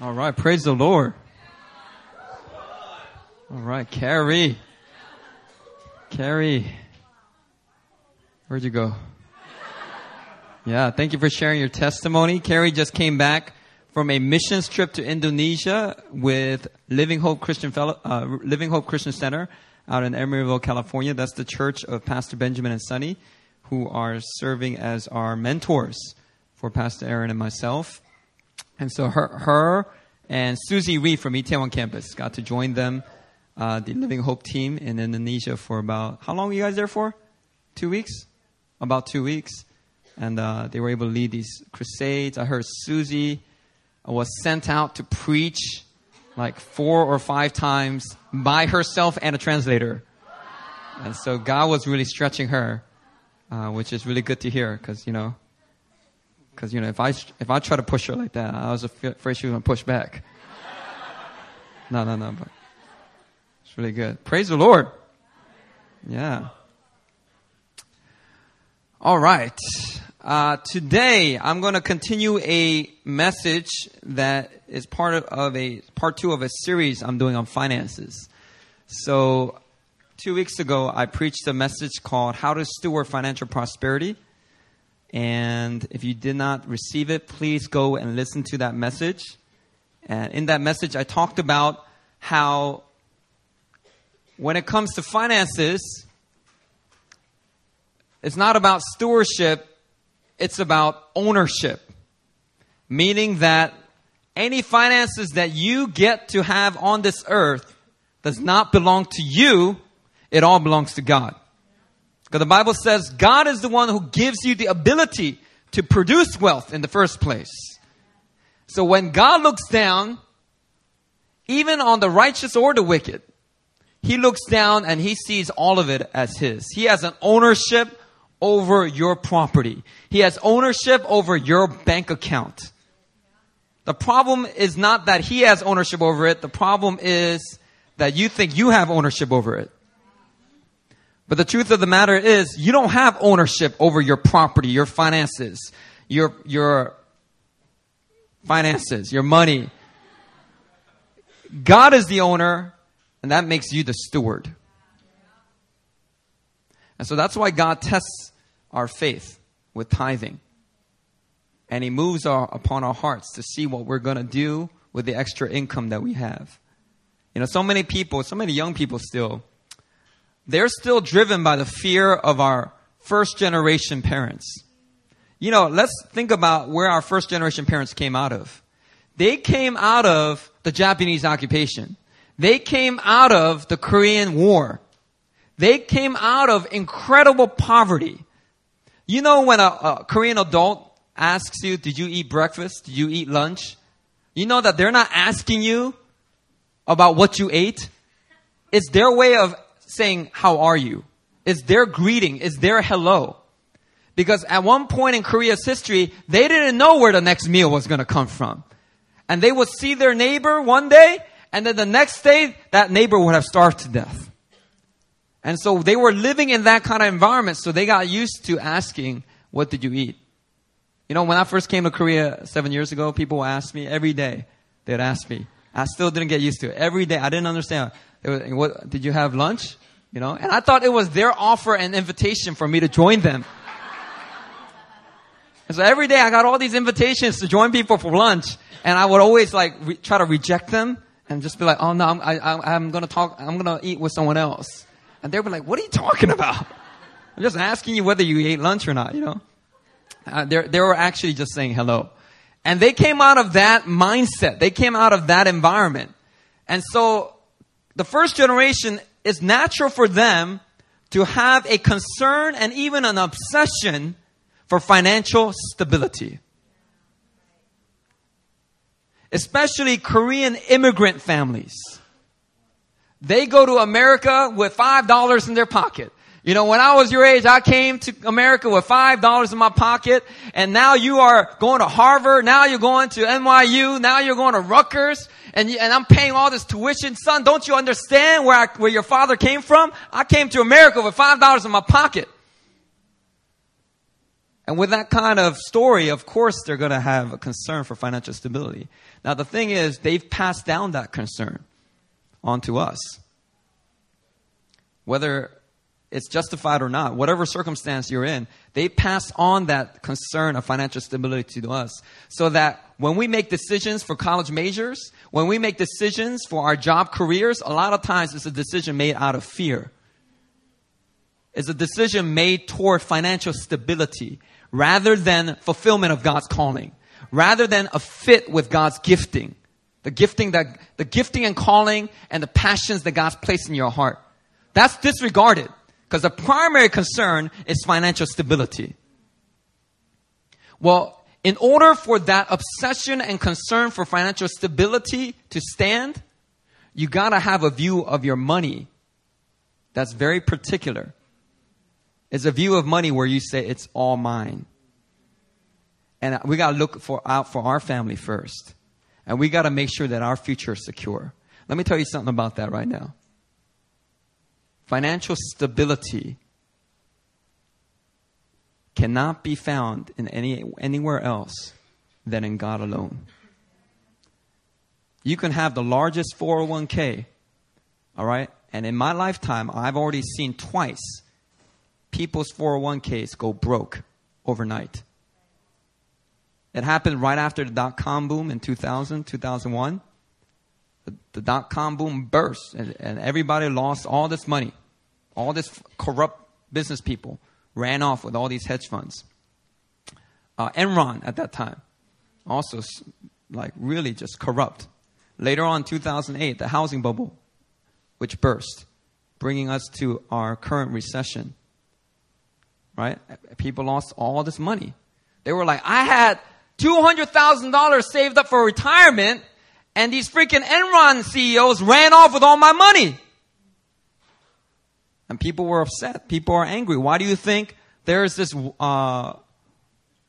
All right, praise the Lord. All right, Carrie. Carrie. Where'd you go? Yeah, thank you for sharing your testimony. Carrie just came back from a missions trip to Indonesia with Living Hope Christian Fellow, uh, Living Hope Christian Center out in Emeryville, California. That's the church of Pastor Benjamin and Sonny, who are serving as our mentors for Pastor Aaron and myself. And so her, her and Susie Reed from Itaewon campus got to join them, uh, the Living Hope team in Indonesia for about, how long were you guys there for? Two weeks? About two weeks. And uh, they were able to lead these crusades. I heard Susie was sent out to preach like four or five times by herself and a translator. And so God was really stretching her, uh, which is really good to hear because, you know, because, you know, if I, if I try to push her like that, I was afraid she was going to push back. No, no, no, but it's really good. Praise the Lord. Yeah. All right. Uh, today, I'm going to continue a message that is part of, of a part two of a series I'm doing on finances. So, two weeks ago, I preached a message called "How to Steward Financial Prosperity." And if you did not receive it, please go and listen to that message. And in that message, I talked about how when it comes to finances, it's not about stewardship, it's about ownership. Meaning that any finances that you get to have on this earth does not belong to you, it all belongs to God. The Bible says God is the one who gives you the ability to produce wealth in the first place. So when God looks down, even on the righteous or the wicked, he looks down and he sees all of it as his. He has an ownership over your property. He has ownership over your bank account. The problem is not that he has ownership over it. The problem is that you think you have ownership over it. But the truth of the matter is, you don't have ownership over your property, your finances, your, your finances, your money. God is the owner, and that makes you the steward. And so that's why God tests our faith with tithing. And He moves our, upon our hearts to see what we're going to do with the extra income that we have. You know, so many people, so many young people still, they're still driven by the fear of our first generation parents. You know, let's think about where our first generation parents came out of. They came out of the Japanese occupation. They came out of the Korean War. They came out of incredible poverty. You know, when a, a Korean adult asks you, did you eat breakfast? Did you eat lunch? You know that they're not asking you about what you ate. It's their way of saying, How are you? It's their greeting, it's their hello. Because at one point in Korea's history, they didn't know where the next meal was going to come from. And they would see their neighbor one day, and then the next day, that neighbor would have starved to death. And so they were living in that kind of environment, so they got used to asking, What did you eat? You know, when I first came to Korea seven years ago, people asked me every day. They'd ask me. I still didn't get used to it. Every day, I didn't understand. Was, what, did you have lunch? You know, and I thought it was their offer and invitation for me to join them. And so every day I got all these invitations to join people for lunch, and I would always like re- try to reject them and just be like, "Oh no, I'm, I, I'm going to talk. I'm to eat with someone else." And they'd be like, "What are you talking about? I'm just asking you whether you ate lunch or not." You know, uh, they they were actually just saying hello, and they came out of that mindset. They came out of that environment, and so the first generation is natural for them to have a concern and even an obsession for financial stability. Especially Korean immigrant families. They go to America with $5 in their pocket. You know, when I was your age, I came to America with $5 in my pocket, and now you are going to Harvard, now you're going to NYU, now you're going to Rutgers, and, you, and I'm paying all this tuition. Son, don't you understand where, I, where your father came from? I came to America with $5 in my pocket. And with that kind of story, of course, they're going to have a concern for financial stability. Now, the thing is, they've passed down that concern onto us. Whether it's justified or not, whatever circumstance you're in, they pass on that concern of financial stability to us so that when we make decisions for college majors, when we make decisions for our job careers, a lot of times it's a decision made out of fear. It's a decision made toward financial stability rather than fulfillment of God's calling, rather than a fit with God's gifting. The gifting that, the gifting and calling and the passions that God's placed in your heart. That's disregarded because the primary concern is financial stability. Well, in order for that obsession and concern for financial stability to stand, you gotta have a view of your money that's very particular. It's a view of money where you say it's all mine. And we got to look for out for our family first. And we got to make sure that our future is secure. Let me tell you something about that right now. Financial stability cannot be found in any anywhere else than in God alone. You can have the largest 401k, all right? And in my lifetime, I've already seen twice people's 401ks go broke overnight. It happened right after the dot com boom in 2000, 2001. The, dot com boom burst and, and everybody lost all this money. All this corrupt business people ran off with all these hedge funds. Uh, Enron at that time, also like really just corrupt. Later on, 2008, the housing bubble, which burst, bringing us to our current recession right? People lost all this money. They were like, I had $200,000 saved up for retirement and these freaking Enron CEOs ran off with all my money. And people were upset. People are angry. Why do you think there's this uh,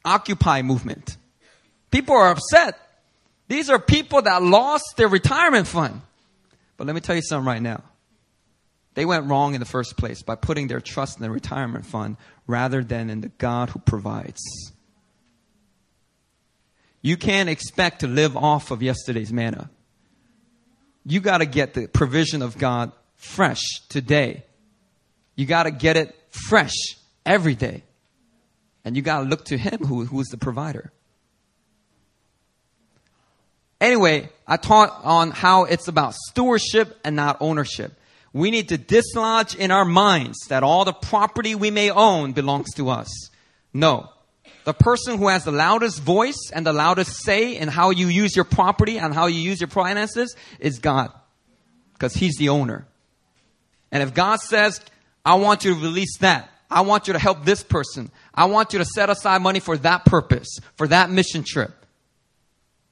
Occupy movement? People are upset. These are people that lost their retirement fund. But let me tell you something right now. They went wrong in the first place by putting their trust in the retirement fund rather than in the God who provides. You can't expect to live off of yesterday's manna. You got to get the provision of God fresh today. You got to get it fresh every day. And you got to look to Him who, who is the provider. Anyway, I taught on how it's about stewardship and not ownership we need to dislodge in our minds that all the property we may own belongs to us. No. The person who has the loudest voice and the loudest say in how you use your property and how you use your finances is God. Because He's the owner. And if God says, I want you to release that, I want you to help this person, I want you to set aside money for that purpose, for that mission trip,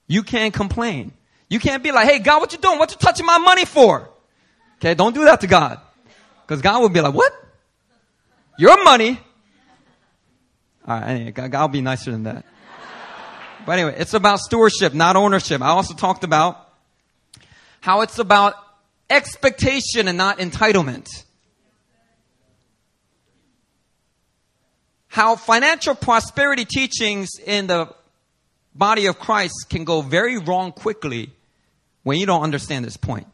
you can't complain. You can't be like, hey, God, what you doing? What you touching my money for? Okay, don't do that to God. Because God will be like, what? Your money? All right, anyway, will be nicer than that. But anyway, it's about stewardship, not ownership. I also talked about how it's about expectation and not entitlement. How financial prosperity teachings in the body of Christ can go very wrong quickly when you don't understand this point.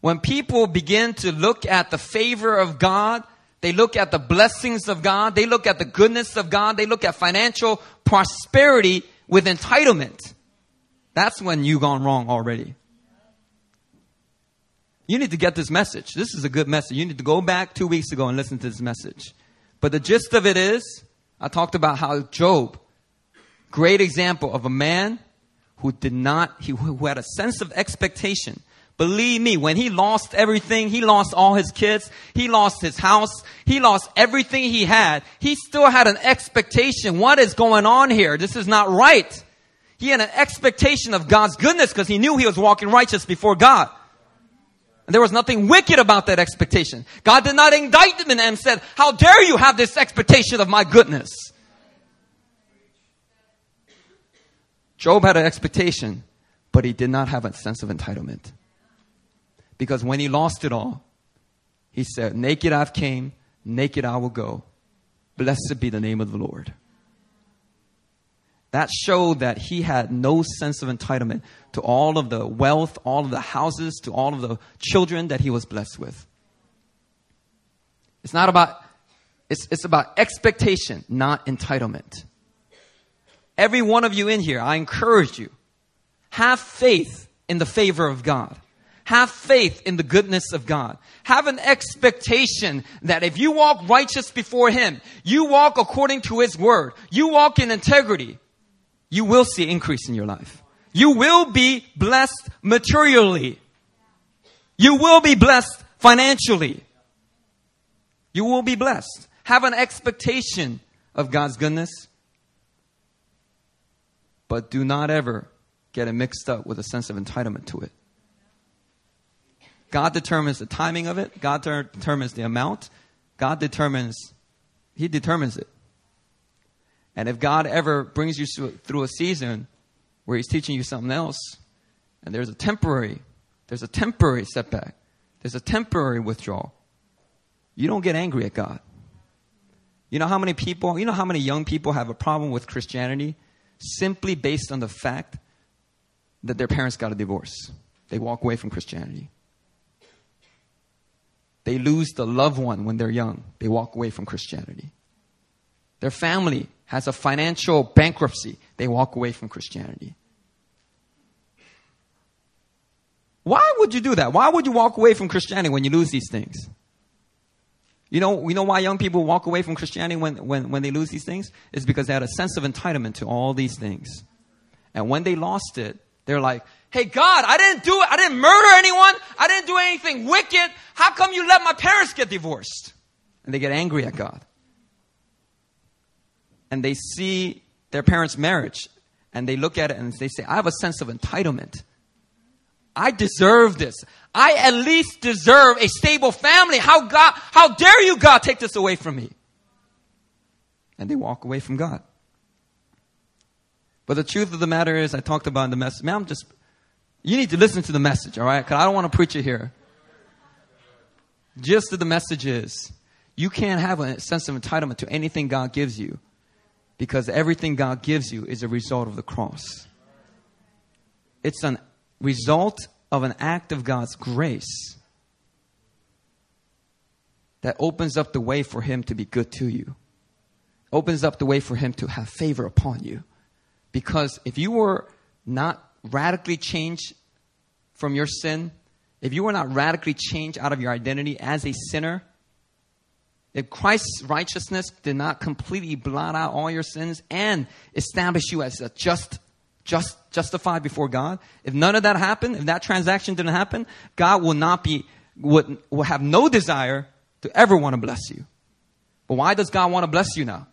When people begin to look at the favor of God, they look at the blessings of God, they look at the goodness of God, they look at financial prosperity with entitlement. That's when you've gone wrong already. You need to get this message. This is a good message. You need to go back two weeks ago and listen to this message. But the gist of it is, I talked about how Job, great example of a man who did not, he, who had a sense of expectation. Believe me, when he lost everything, he lost all his kids, he lost his house, he lost everything he had, he still had an expectation. What is going on here? This is not right. He had an expectation of God's goodness because he knew he was walking righteous before God. And there was nothing wicked about that expectation. God did not indict him and said, how dare you have this expectation of my goodness? Job had an expectation, but he did not have a sense of entitlement. Because when he lost it all, he said, Naked I've came, naked I will go. Blessed be the name of the Lord. That showed that he had no sense of entitlement to all of the wealth, all of the houses, to all of the children that he was blessed with. It's not about, it's, it's about expectation, not entitlement. Every one of you in here, I encourage you, have faith in the favor of God. Have faith in the goodness of God. Have an expectation that if you walk righteous before Him, you walk according to His word, you walk in integrity, you will see increase in your life. You will be blessed materially. You will be blessed financially. You will be blessed. Have an expectation of God's goodness. But do not ever get it mixed up with a sense of entitlement to it. God determines the timing of it. God ter- determines the amount. God determines, He determines it. And if God ever brings you through a season where He's teaching you something else, and there's a temporary, there's a temporary setback, there's a temporary withdrawal, you don't get angry at God. You know how many people, you know how many young people have a problem with Christianity simply based on the fact that their parents got a divorce? They walk away from Christianity. They lose the loved one when they're young. They walk away from Christianity. Their family has a financial bankruptcy. They walk away from Christianity. Why would you do that? Why would you walk away from Christianity when you lose these things? You know, you know why young people walk away from Christianity when, when, when they lose these things? It's because they had a sense of entitlement to all these things. And when they lost it, they're like, Hey God, I didn't do it. I didn't murder anyone. I didn't do anything wicked. How come you let my parents get divorced? And they get angry at God. And they see their parents' marriage and they look at it and they say, I have a sense of entitlement. I deserve this. I at least deserve a stable family. How God, how dare you, God, take this away from me? And they walk away from God. But the truth of the matter is, I talked about in the message. Man, I'm just you need to listen to the message, all right? Because I don't want to preach it here. Just that the message is you can't have a sense of entitlement to anything God gives you because everything God gives you is a result of the cross. It's a result of an act of God's grace that opens up the way for Him to be good to you, opens up the way for Him to have favor upon you. Because if you were not radically changed from your sin, if you were not radically changed out of your identity as a sinner, if Christ's righteousness did not completely blot out all your sins and establish you as a just, just, justified before God, if none of that happened, if that transaction didn't happen, God will not be, would, will have no desire to ever want to bless you. But why does God want to bless you now?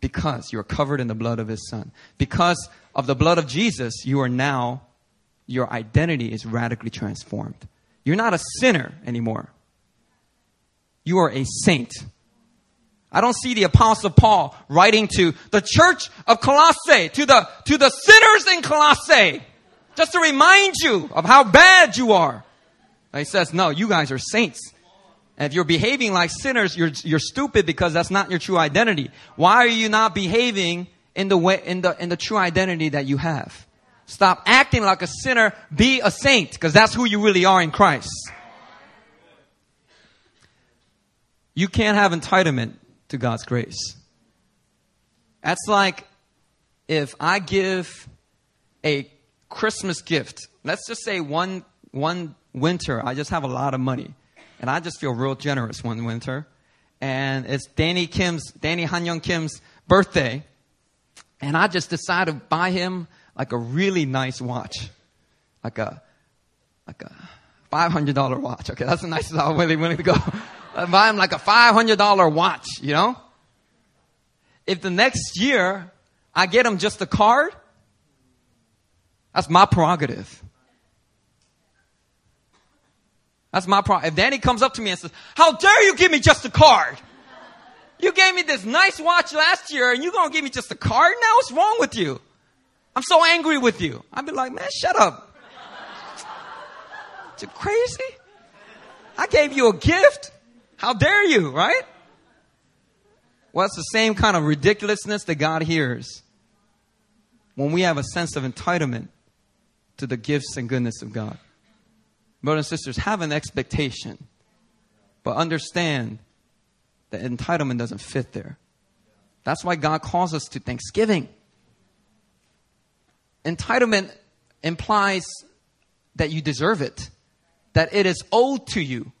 Because you're covered in the blood of His Son. Because of the blood of Jesus, you are now your identity is radically transformed. You're not a sinner anymore. You are a saint. I don't see the apostle Paul writing to the church of Colossae, to the, to the sinners in Colossae, just to remind you of how bad you are. He says, no, you guys are saints. And if you're behaving like sinners, you're, you're stupid because that's not your true identity. Why are you not behaving in the way, in the, in the true identity that you have? Stop acting like a sinner. Be a saint because that's who you really are in Christ. You can't have entitlement to God's grace. That's like if I give a Christmas gift. Let's just say one one winter I just have a lot of money and I just feel real generous one winter and it's Danny Kim's Danny Han Young Kim's birthday and I just decided to buy him like a really nice watch, like a like a five hundred dollar watch. Okay, that's the nicest I'm really willing to go. I buy him like a five hundred dollar watch. You know, if the next year I get him just a card, that's my prerogative. That's my problem. If Danny comes up to me and says, how dare you give me just a card? You gave me this nice watch last year and you're going to give me just a card now? What's wrong with you? I'm so angry with you. I'd be like, man, shut up. You crazy? I gave you a gift. How dare you, right? Well, it's the same kind of ridiculousness that God hears when we have a sense of entitlement to the gifts and goodness of God. Brothers and sisters, have an expectation, but understand that entitlement doesn't fit there. That's why God calls us to thanksgiving. Entitlement implies that you deserve it, that it is owed to you.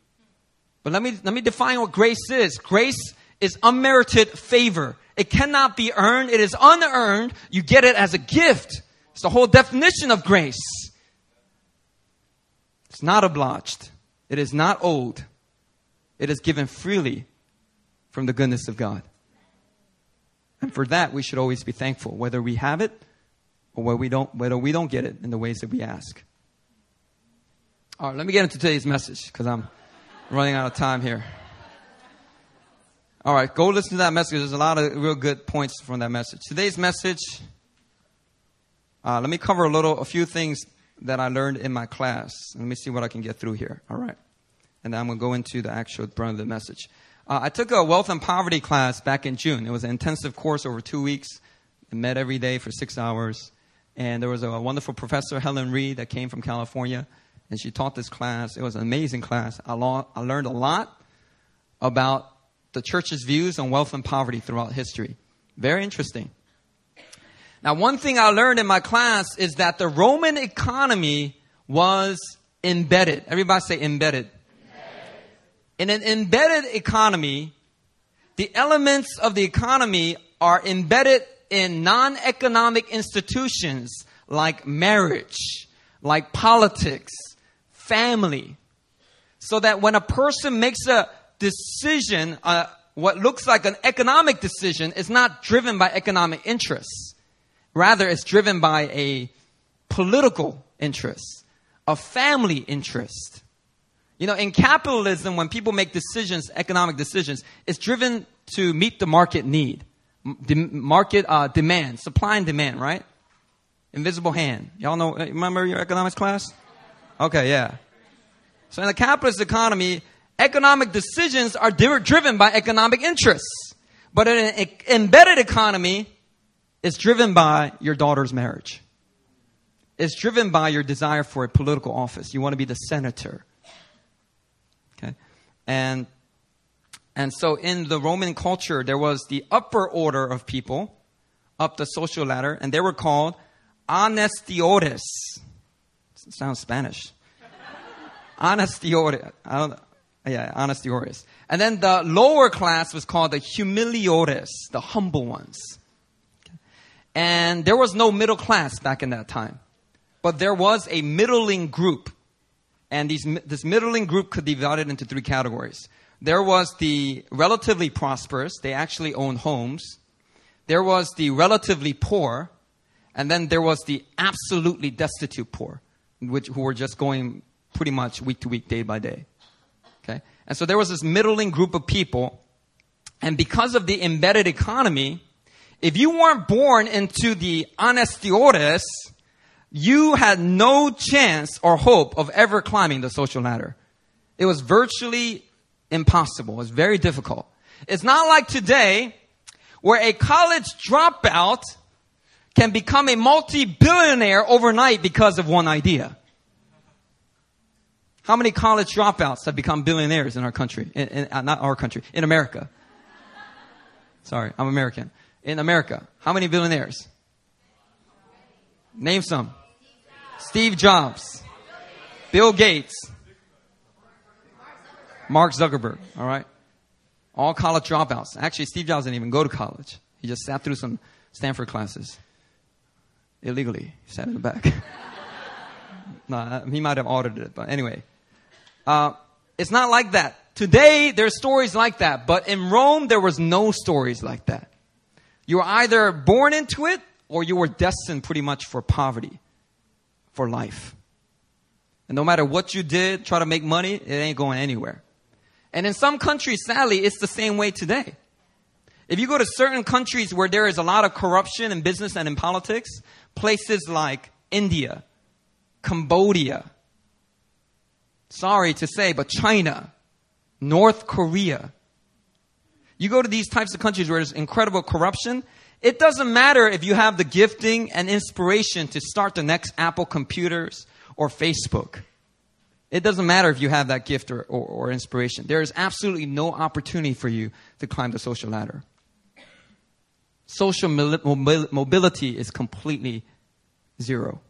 But let me, let me define what grace is. Grace is unmerited favor. It cannot be earned. It is unearned. You get it as a gift. It's the whole definition of grace. It's not obliged. It is not owed. It is given freely from the goodness of God. And for that, we should always be thankful, whether we have it or whether we don't, whether we don't get it in the ways that we ask. All right, let me get into today's message because I'm running out of time here. All right, go listen to that message. There's a lot of real good points from that message. Today's message, uh, let me cover a little, a few things that I learned in my class. Let me see what I can get through here. All right, and then I'm going to go into the actual brunt of the message. Uh, I took a wealth and poverty class back in June. It was an intensive course over two weeks. I met every day for six hours, and there was a wonderful professor, Helen Reed, that came from California and she taught this class. It was an amazing class. I, lo- I learned a lot about the church's views on wealth and poverty throughout history. Very interesting. Now, one thing I learned in my class is that the Roman economy was embedded. Everybody say embedded. In an embedded economy, the elements of the economy are embedded in non economic institutions like marriage, like politics, family. So that when a person makes a decision, uh, what looks like an economic decision is not driven by economic interests. Rather, it's driven by a political interest, a family interest. You know, in capitalism, when people make decisions, economic decisions, it's driven to meet the market need, market uh, demand, supply and demand, right? Invisible hand. Y'all know, remember your economics class? Okay, yeah. So in a capitalist economy, economic decisions are driven by economic interests. But in an embedded economy, it's driven by your daughter's marriage. It's driven by your desire for a political office. You want to be the senator. Okay? And and so in the Roman culture, there was the upper order of people up the social ladder, and they were called honestiores. Sounds Spanish. honestiores. I don't, yeah, honestiores. And then the lower class was called the humiliores, the humble ones. And there was no middle class back in that time. But there was a middling group. And these, this middling group could be divided into three categories. There was the relatively prosperous, they actually owned homes. There was the relatively poor, and then there was the absolutely destitute poor, which, who were just going pretty much week to week, day by day. Okay? And so there was this middling group of people, and because of the embedded economy, if you weren't born into the honestiores, you had no chance or hope of ever climbing the social ladder. It was virtually impossible. It was very difficult. It's not like today where a college dropout can become a multi-billionaire overnight because of one idea. How many college dropouts have become billionaires in our country? In, in, uh, not our country, in America. Sorry, I'm American. In America, how many billionaires? Name some. Steve Jobs, Bill Gates, Mark Zuckerberg, all right? All college dropouts. Actually, Steve Jobs didn't even go to college. He just sat through some Stanford classes illegally. He sat in the back. no, he might have audited it, but anyway. Uh, it's not like that. Today, there's stories like that, but in Rome, there was no stories like that. You were either born into it or you were destined pretty much for poverty, for life. And no matter what you did, try to make money, it ain't going anywhere. And in some countries, sadly, it's the same way today. If you go to certain countries where there is a lot of corruption in business and in politics, places like India, Cambodia, sorry to say, but China, North Korea, You go to these types of countries where there's incredible corruption. It doesn't matter if you have the gifting and inspiration to start the next Apple computers or Facebook. It doesn't matter if you have that gift or, or, or inspiration. There is absolutely no opportunity for you to climb the social ladder. Social mobility is completely zero,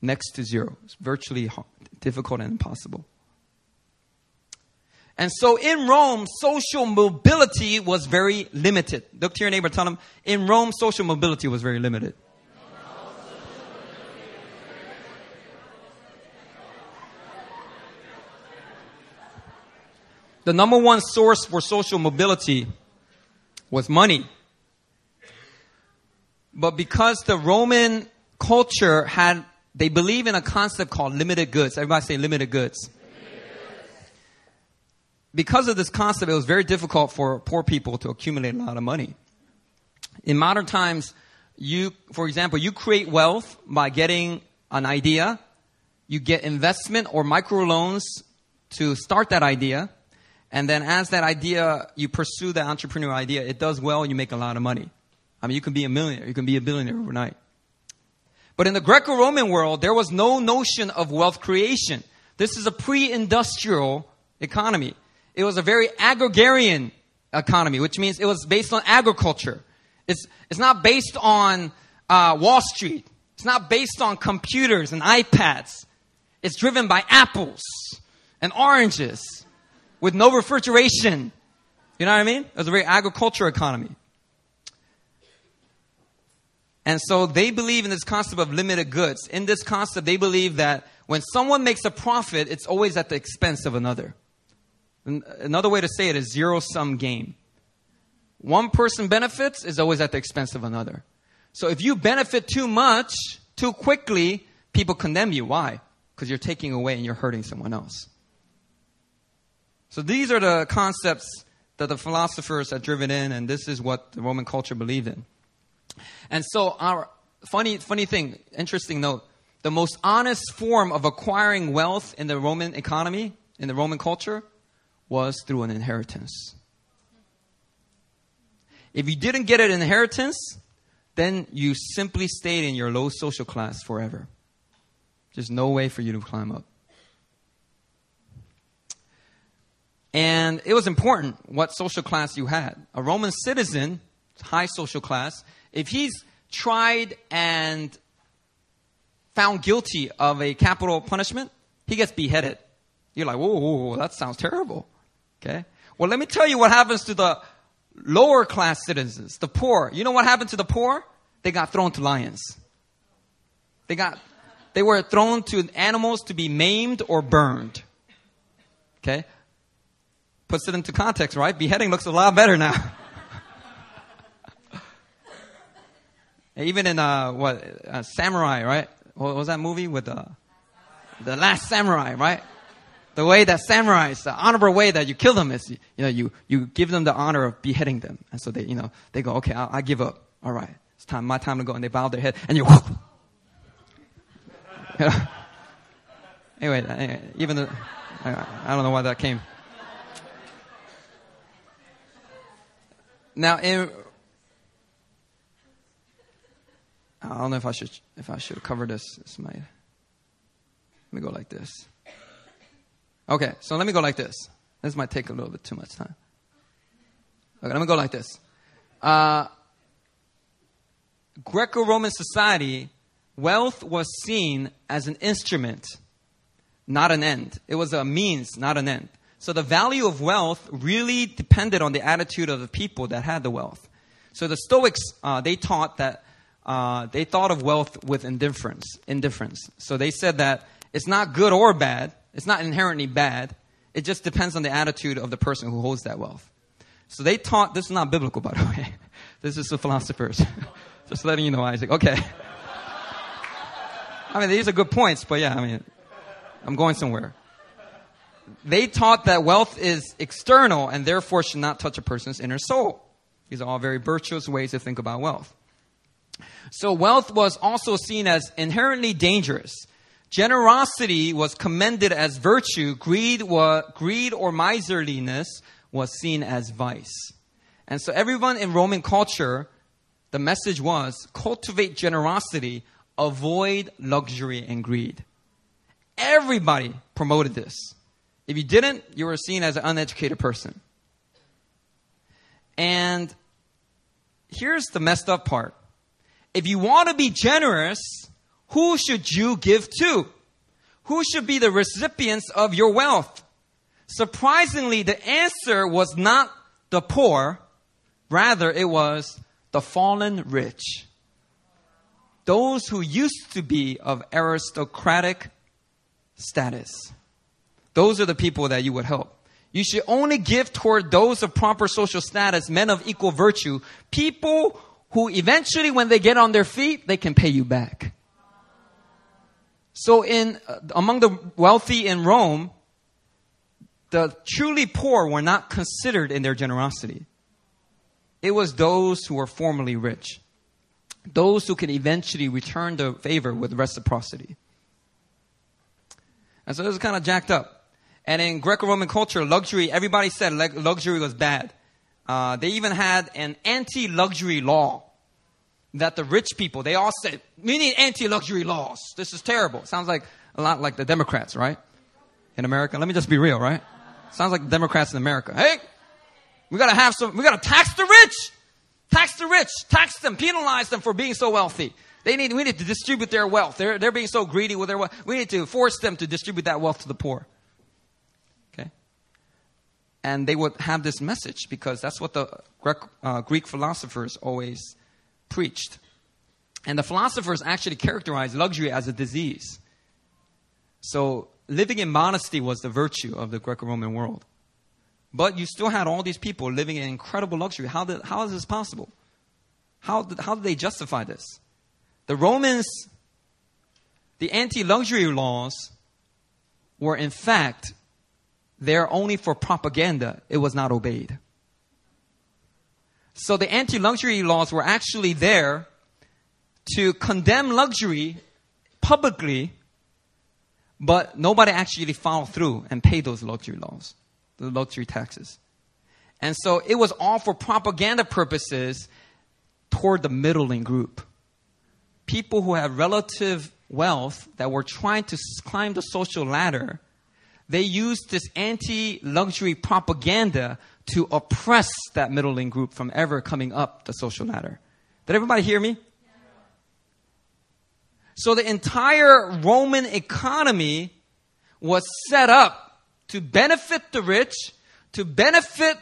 next to zero. It's virtually difficult and impossible. And so in Rome, social mobility was very limited. Look to your neighbor, tell him, in Rome, social mobility was very limited. The number one source for social mobility was money. But because the Roman culture had, they believe in a concept called limited goods. Everybody say limited goods because of this concept, it was very difficult for poor people to accumulate a lot of money. In modern times, you, for example, you create wealth by getting an idea, you get investment or microloans to start that idea, and then as that idea, you pursue that entrepreneur idea, it does well, you make a lot of money. I mean, you can be a millionaire, you can be a billionaire overnight. But in the Greco-Roman world, there was no notion of wealth creation. This is a pre-industrial economy. It was a very agrarian economy, which means it was based on agriculture. It's, it's not based on uh, Wall Street. It's not based on computers and iPads. It's driven by apples and oranges with no refrigeration. You know what I mean? It was a very agricultural economy. And so they believe in this concept of limited goods. In this concept, they believe that when someone makes a profit, it's always at the expense of another. Another way to say it is zero sum game. One person benefits is always at the expense of another. So if you benefit too much, too quickly, people condemn you. Why? Because you're taking away and you're hurting someone else. So these are the concepts that the philosophers had driven in, and this is what the Roman culture believed in. And so our funny, funny thing, interesting note, the most honest form of acquiring wealth in the Roman economy, in the Roman culture, was through an inheritance. If you didn't get an inheritance, then you simply stayed in your low social class forever. There's no way for you to climb up. And it was important what social class you had. A Roman citizen, high social class, if he's tried and found guilty of a capital punishment, he gets beheaded. You're like, whoa, whoa, whoa that sounds terrible. Okay? Well, let me tell you what happens to the lower class citizens, the poor. You know what happened to the poor? They got thrown to lions. They got, they were thrown to animals to be maimed or burned. Okay? Puts it into context, right? Beheading looks a lot better now. Even in, uh, what, uh, Samurai, right? What was that movie with, uh, the last samurai, right? The way that samurais, the honorable way that you kill them is, you know, you, you give them the honor of beheading them. And so they, you know, they go, okay, I, I give up. All right. It's time, my time to go. And they bow their head and you, anyway, anyway, even the, I, I don't know why that came. Now, in, I don't know if I should if I should cover this. This might. Let me go like this. Okay, so let me go like this. This might take a little bit too much time. Okay, let me go like this. Uh, Greco Roman society, wealth was seen as an instrument, not an end. It was a means, not an end. So the value of wealth really depended on the attitude of the people that had the wealth. So the Stoics, uh, they taught that uh, they thought of wealth with indifference. Indifference. So they said that it's not good or bad. It's not inherently bad. It just depends on the attitude of the person who holds that wealth. So they taught, this is not biblical, by the way. This is the philosophers. just letting you know, Isaac. Okay. I mean, these are good points, but yeah, I mean, I'm going somewhere. They taught that wealth is external and therefore should not touch a person's inner soul. These are all very virtuous ways to think about wealth. So wealth was also seen as inherently dangerous Generosity was commended as virtue. Greed, was, greed or miserliness was seen as vice. And so everyone in Roman culture, the message was cultivate generosity, avoid luxury and greed. Everybody promoted this. If you didn't, you were seen as an uneducated person. And here's the messed up part. If you want to be generous, who should you give to? Who should be the recipients of your wealth? Surprisingly, the answer was not the poor, rather, it was the fallen rich. Those who used to be of aristocratic status. Those are the people that you would help. You should only give toward those of proper social status, men of equal virtue, people who eventually, when they get on their feet, they can pay you back. So, in uh, among the wealthy in Rome, the truly poor were not considered in their generosity. It was those who were formerly rich, those who could eventually return the favor with reciprocity. And so it was kind of jacked up. And in Greco-Roman culture, luxury, everybody said luxury was bad. Uh, they even had an anti-luxury law that the rich people, they all said, we need anti-luxury laws. This is terrible. Sounds like a lot like the Democrats, right? In America. Let me just be real, right? Sounds like the Democrats in America. Hey, we gotta have some, we gotta tax the rich. Tax the rich. Tax them. Penalize them for being so wealthy. They need, we need to distribute their wealth. They're, they're being so greedy with their wealth. We need to force them to distribute that wealth to the poor Okay? and they would have this message because that's what the Greek, uh, Greek philosophers always preached. And the philosophers actually characterized luxury as a disease. So living in modesty was the virtue of the Greco Roman world. But you still had all these people living in incredible luxury. How, did, how is this possible? How did, how did they justify this? The Romans, the anti luxury laws were in fact there only for propaganda. It was not obeyed. So the anti-luxury laws were actually there to condemn luxury publicly, but nobody actually followed through and paid those luxury laws, the luxury taxes. And so it was all for propaganda purposes toward the middling group. People who have relative wealth that were trying to climb the social ladder they used this anti luxury propaganda to oppress that middling group from ever coming up the social ladder. Did everybody hear me? So the entire Roman economy was set up to benefit the rich, to benefit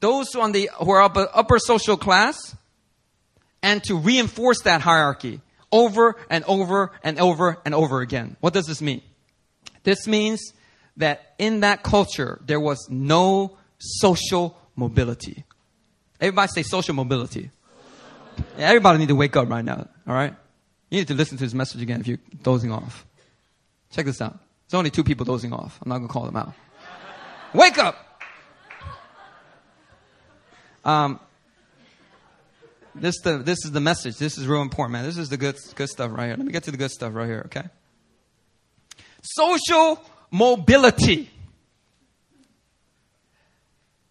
those on the who are upper, upper social class, and to reinforce that hierarchy over and over and over and over again. What does this mean? This means that in that culture, there was no social mobility. Everybody say social mobility. Everybody need to wake up right now, all right? You need to listen to this message again if you're dozing off. Check this out. There's only two people dozing off. I'm not going to call them out. Wake up! Um, this, the, this is the message. This is real important, man. This is the good, good stuff right here. Let me get to the good stuff right here, okay? Social mobility.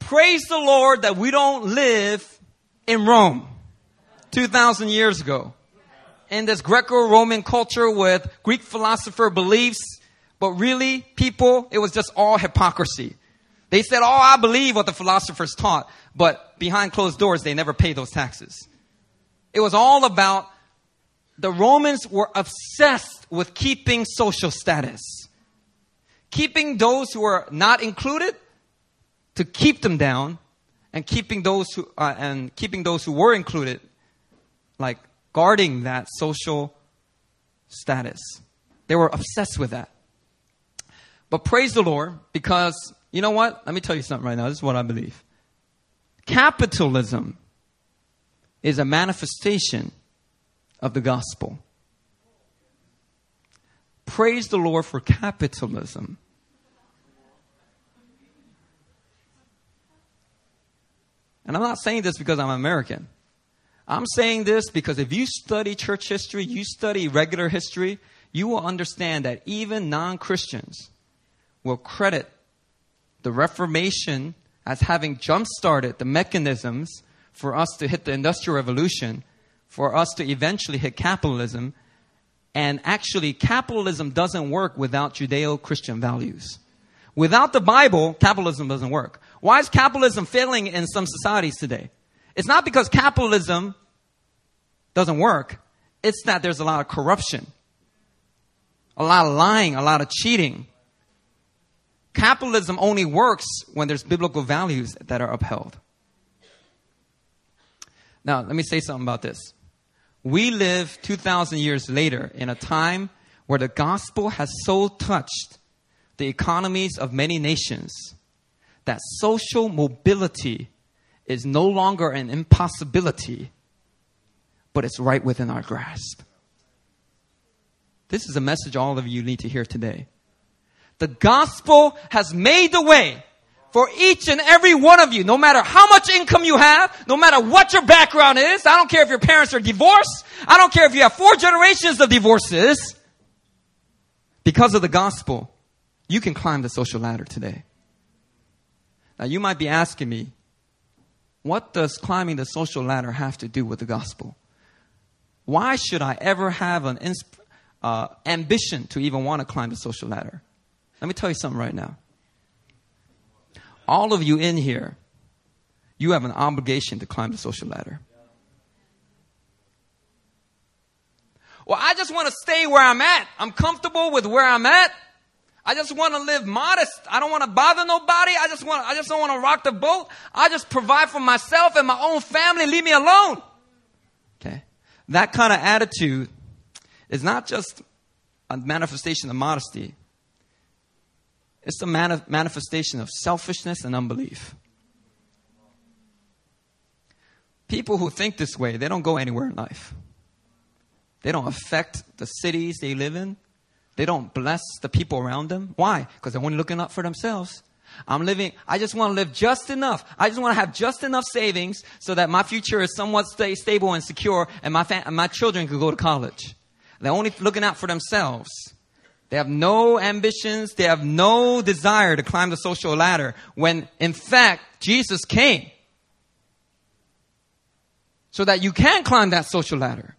Praise the Lord that we don't live in Rome 2,000 years ago. In this Greco-Roman culture with Greek philosopher beliefs, but really, people, it was just all hypocrisy. They said, oh, I believe what the philosophers taught, but behind closed doors, they never pay those taxes. It was all about the Romans were obsessed with keeping social status keeping those who are not included to keep them down and keeping those who uh, and keeping those who were included like guarding that social status. They were obsessed with that. But praise the lord because you know what? Let me tell you something right now. This is what i believe. Capitalism is a manifestation of the gospel. Praise the Lord for capitalism. And I'm not saying this because I'm American. I'm saying this because if you study church history, you study regular history, you will understand that even non Christians will credit the Reformation as having jump started the mechanisms for us to hit the industrial revolution, for us to eventually hit capitalism. And actually, capitalism doesn't work without Judeo Christian values. Without the Bible, capitalism doesn't work. Why is capitalism failing in some societies today? It's not because capitalism doesn't work, it's that there's a lot of corruption, a lot of lying, a lot of cheating. Capitalism only works when there's biblical values that are upheld. Now, let me say something about this. We live 2,000 years later in a time where the gospel has so touched the economies of many nations that social mobility is no longer an impossibility, but it's right within our grasp. This is a message all of you need to hear today. The gospel has made the way for each and every one of you, no matter how much income you have, no matter what your background is. I don't care if your parents are divorced. I don't care if you have four generations of divorces. Because of the gospel, you can climb the social ladder today. Now, you might be asking me, what does climbing the social ladder have to do with the gospel? Why should I ever have an insp- uh, ambition to even want to climb the social ladder? Let me tell you something right now. All of you in here, you have an obligation to climb the social ladder. Well, I just want to stay where I'm at. I'm comfortable with where I'm at. I just want to live modest. I don't want to bother nobody. I just want, I just don't want to rock the boat. I just provide for myself and my own family. Leave me alone. Okay. That kind of attitude is not just a manifestation of modesty. It's a mani- manifestation of selfishness and unbelief. People who think this way, they don't go anywhere in life. They don't affect the cities they live in. They don't bless the people around them. Why? Because they're only looking out for themselves. I'm living, I just want to live just enough. I just want to have just enough savings so that my future is somewhat stay, stable and secure and my, fam- and my children can go to college. They're only looking out for themselves. They have no ambitions. They have no desire to climb the social ladder when in fact Jesus came so that you can climb that social ladder.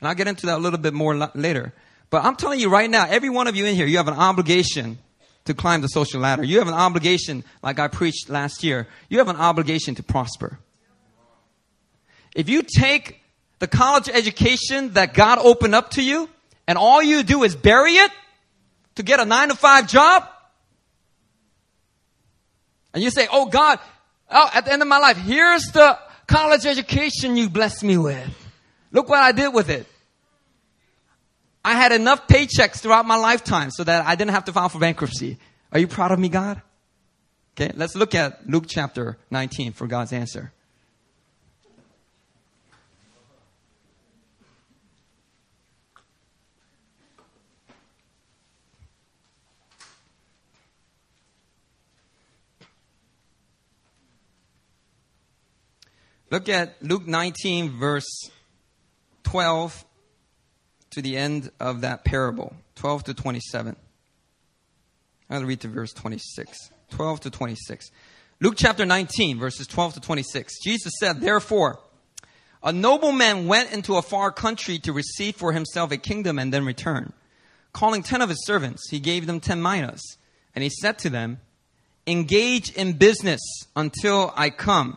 And I'll get into that a little bit more later. But I'm telling you right now, every one of you in here, you have an obligation to climb the social ladder. You have an obligation, like I preached last year, you have an obligation to prosper. If you take the college education that God opened up to you, and all you do is bury it to get a nine to five job, and you say, Oh God, oh, at the end of my life, here's the college education you blessed me with. Look what I did with it. I had enough paychecks throughout my lifetime so that I didn't have to file for bankruptcy. Are you proud of me, God? Okay, let's look at Luke chapter 19 for God's answer. Look at Luke 19, verse 12 to the end of that parable, 12 to 27. I'm going to read to verse 26. 12 to 26. Luke chapter 19, verses 12 to 26. Jesus said, Therefore, a nobleman went into a far country to receive for himself a kingdom and then return. Calling ten of his servants, he gave them ten minas. And he said to them, Engage in business until I come.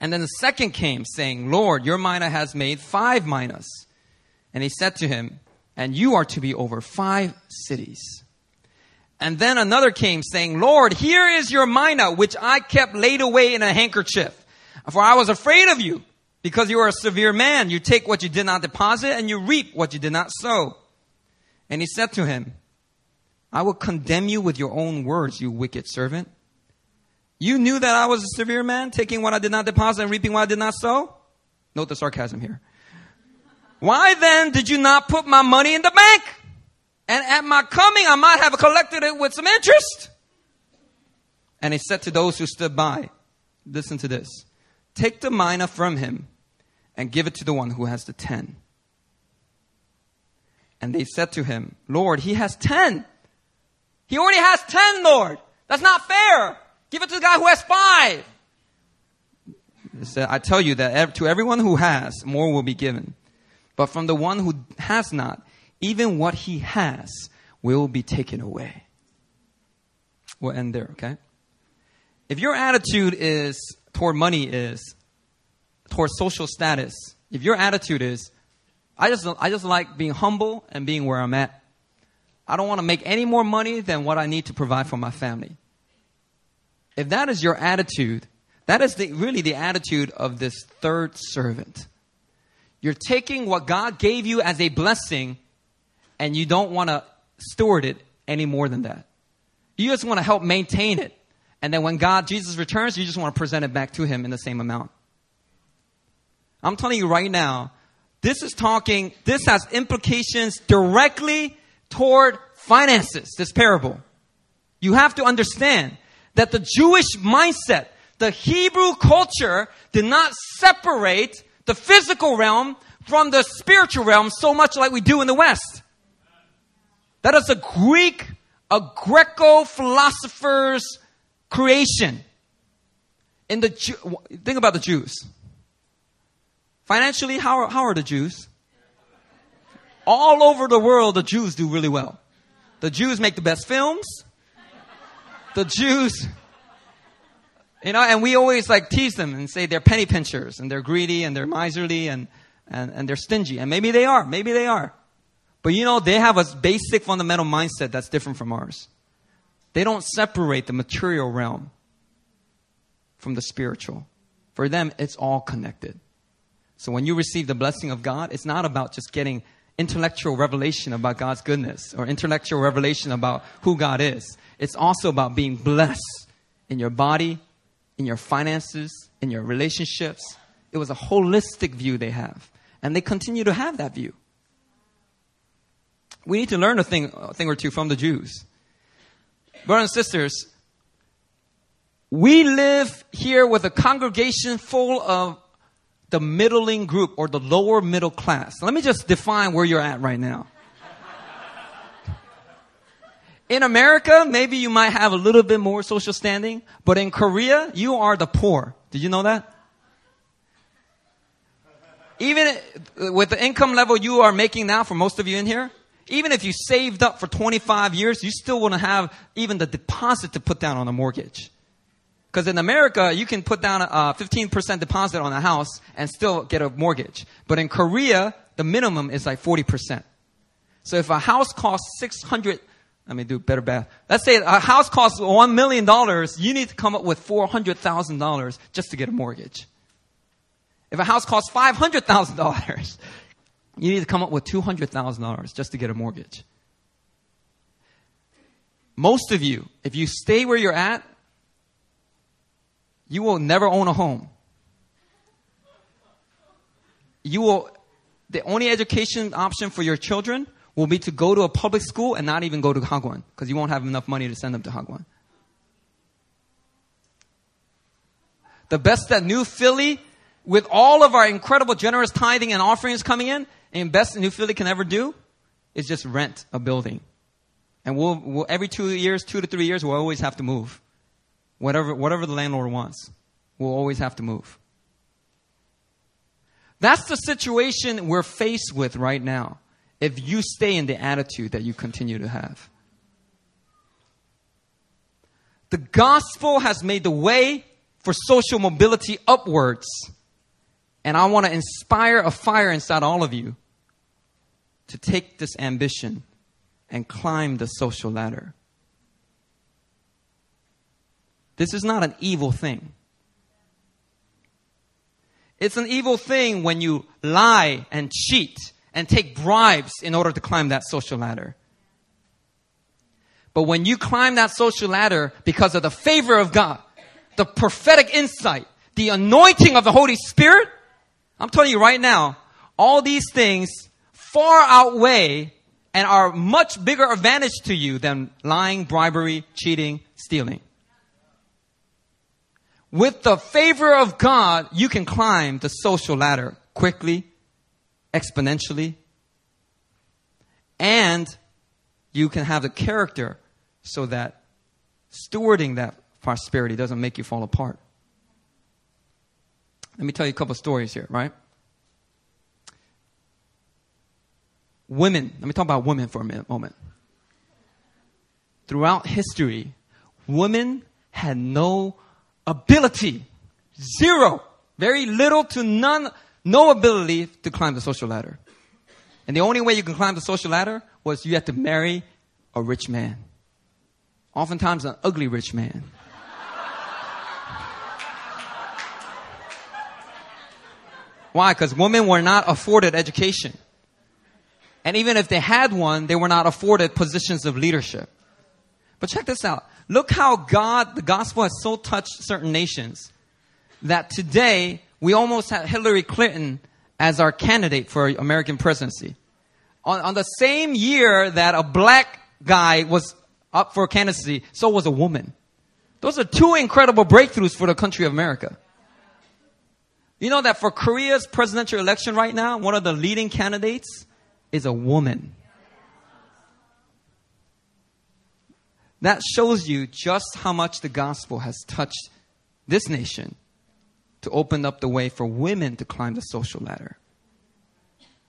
And then the second came, saying, Lord, your mina has made five minas. And he said to him, And you are to be over five cities. And then another came, saying, Lord, here is your mina, which I kept laid away in a handkerchief. For I was afraid of you, because you are a severe man. You take what you did not deposit, and you reap what you did not sow. And he said to him, I will condemn you with your own words, you wicked servant. You knew that I was a severe man, taking what I did not deposit and reaping what I did not sow? Note the sarcasm here. Why then did you not put my money in the bank? And at my coming, I might have collected it with some interest. And he said to those who stood by, listen to this. Take the mina from him and give it to the one who has the ten. And they said to him, Lord, he has ten. He already has ten, Lord. That's not fair. Give it to the guy who has five. I tell you that to everyone who has, more will be given. But from the one who has not, even what he has will be taken away. We'll end there, okay? If your attitude is toward money is toward social status, if your attitude is, I just, I just like being humble and being where I'm at. I don't want to make any more money than what I need to provide for my family. If that is your attitude, that is the, really the attitude of this third servant. You're taking what God gave you as a blessing and you don't want to steward it any more than that. You just want to help maintain it. And then when God, Jesus returns, you just want to present it back to Him in the same amount. I'm telling you right now, this is talking, this has implications directly toward finances, this parable. You have to understand that the Jewish mindset, the Hebrew culture did not separate the physical realm from the spiritual realm so much like we do in the West. That is a Greek, a Greco philosopher's creation. In the think about the Jews. Financially, how how are the Jews? All over the world, the Jews do really well. The Jews make the best films. The Jews, you know, and we always like tease them and say they're penny pinchers and they're greedy and they're miserly and, and, and they're stingy. And maybe they are. Maybe they are. But you know, they have a basic fundamental mindset that's different from ours. They don't separate the material realm from the spiritual. For them, it's all connected. So when you receive the blessing of God, it's not about just getting intellectual revelation about God's goodness or intellectual revelation about who God is. It's also about being blessed in your body, in your finances, in your relationships. It was a holistic view they have. And they continue to have that view we need to learn a thing, a thing or two from the Jews. Brothers and sisters, we live here with a congregation full of the middling group or the lower middle class. Let me just define where you're at right now. In America, maybe you might have a little bit more social standing, but in Korea, you are the poor. Did you know that? Even with the income level you are making now, for most of you in here, even if you saved up for 25 years, you still wouldn't have even the deposit to put down on a mortgage. Because in America, you can put down a 15% deposit on a house and still get a mortgage. But in Korea, the minimum is like 40%. So if a house costs 600, let me do better math. Let's say a house costs $1 million, you need to come up with $400,000 just to get a mortgage. If a house costs $500,000, you need to come up with $200,000 just to get a mortgage. Most of you, if you stay where you're at, you will never own a home. You will, the only education option for your children will be to go to a public school and not even go to Hagwon because you won't have enough money to send them to Hagwon. The best that New Philly, with all of our incredible generous tithing and offerings coming in, and best New Philly can ever do is just rent a building. And we'll, we'll, every two years, two to three years, we'll always have to move. Whatever, whatever the landlord wants, we'll always have to move. That's the situation we're faced with right now if you stay in the attitude that you continue to have. The gospel has made the way for social mobility upwards and I want to inspire a fire inside all of you to take this ambition and climb the social ladder. This is not an evil thing. It's an evil thing when you lie and cheat and take bribes in order to climb that social ladder. But when you climb that social ladder because of the favor of God, the prophetic insight, the anointing of the Holy Spirit, I'm telling you right now, all these things far outweigh and are much bigger advantage to you than lying, bribery, cheating, stealing. With the favor of God, you can climb the social ladder quickly, exponentially, and you can have the character so that stewarding that prosperity doesn't make you fall apart. Let me tell you a couple stories here, right? Women, let me talk about women for a minute, moment. Throughout history, women had no ability, zero, very little to none, no ability to climb the social ladder. And the only way you can climb the social ladder was you had to marry a rich man. Oftentimes an ugly rich man. Why? Because women were not afforded education. And even if they had one, they were not afforded positions of leadership. But check this out. Look how God, the gospel has so touched certain nations that today we almost have Hillary Clinton as our candidate for American presidency. On, on the same year that a black guy was up for candidacy, so was a woman. Those are two incredible breakthroughs for the country of America. You know that for Korea's presidential election right now, one of the leading candidates is a woman. That shows you just how much the gospel has touched this nation to open up the way for women to climb the social ladder.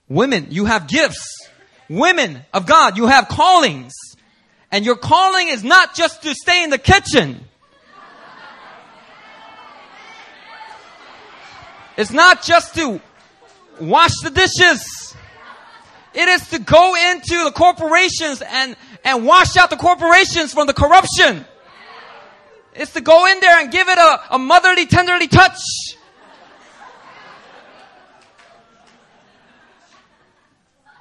Women, you have gifts. Women of God, you have callings. And your calling is not just to stay in the kitchen. It's not just to wash the dishes. It is to go into the corporations and, and wash out the corporations from the corruption. It's to go in there and give it a, a motherly, tenderly touch.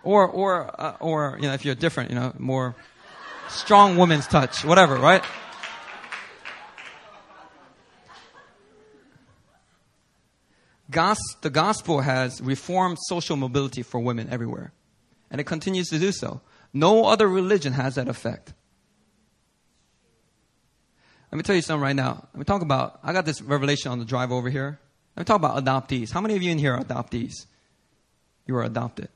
Or, or, uh, or, you know, if you're different, you know, more strong woman's touch, whatever, right? Gos- the gospel has reformed social mobility for women everywhere. And it continues to do so. No other religion has that effect. Let me tell you something right now. Let me talk about, I got this revelation on the drive over here. Let me talk about adoptees. How many of you in here are adoptees? You are adopted.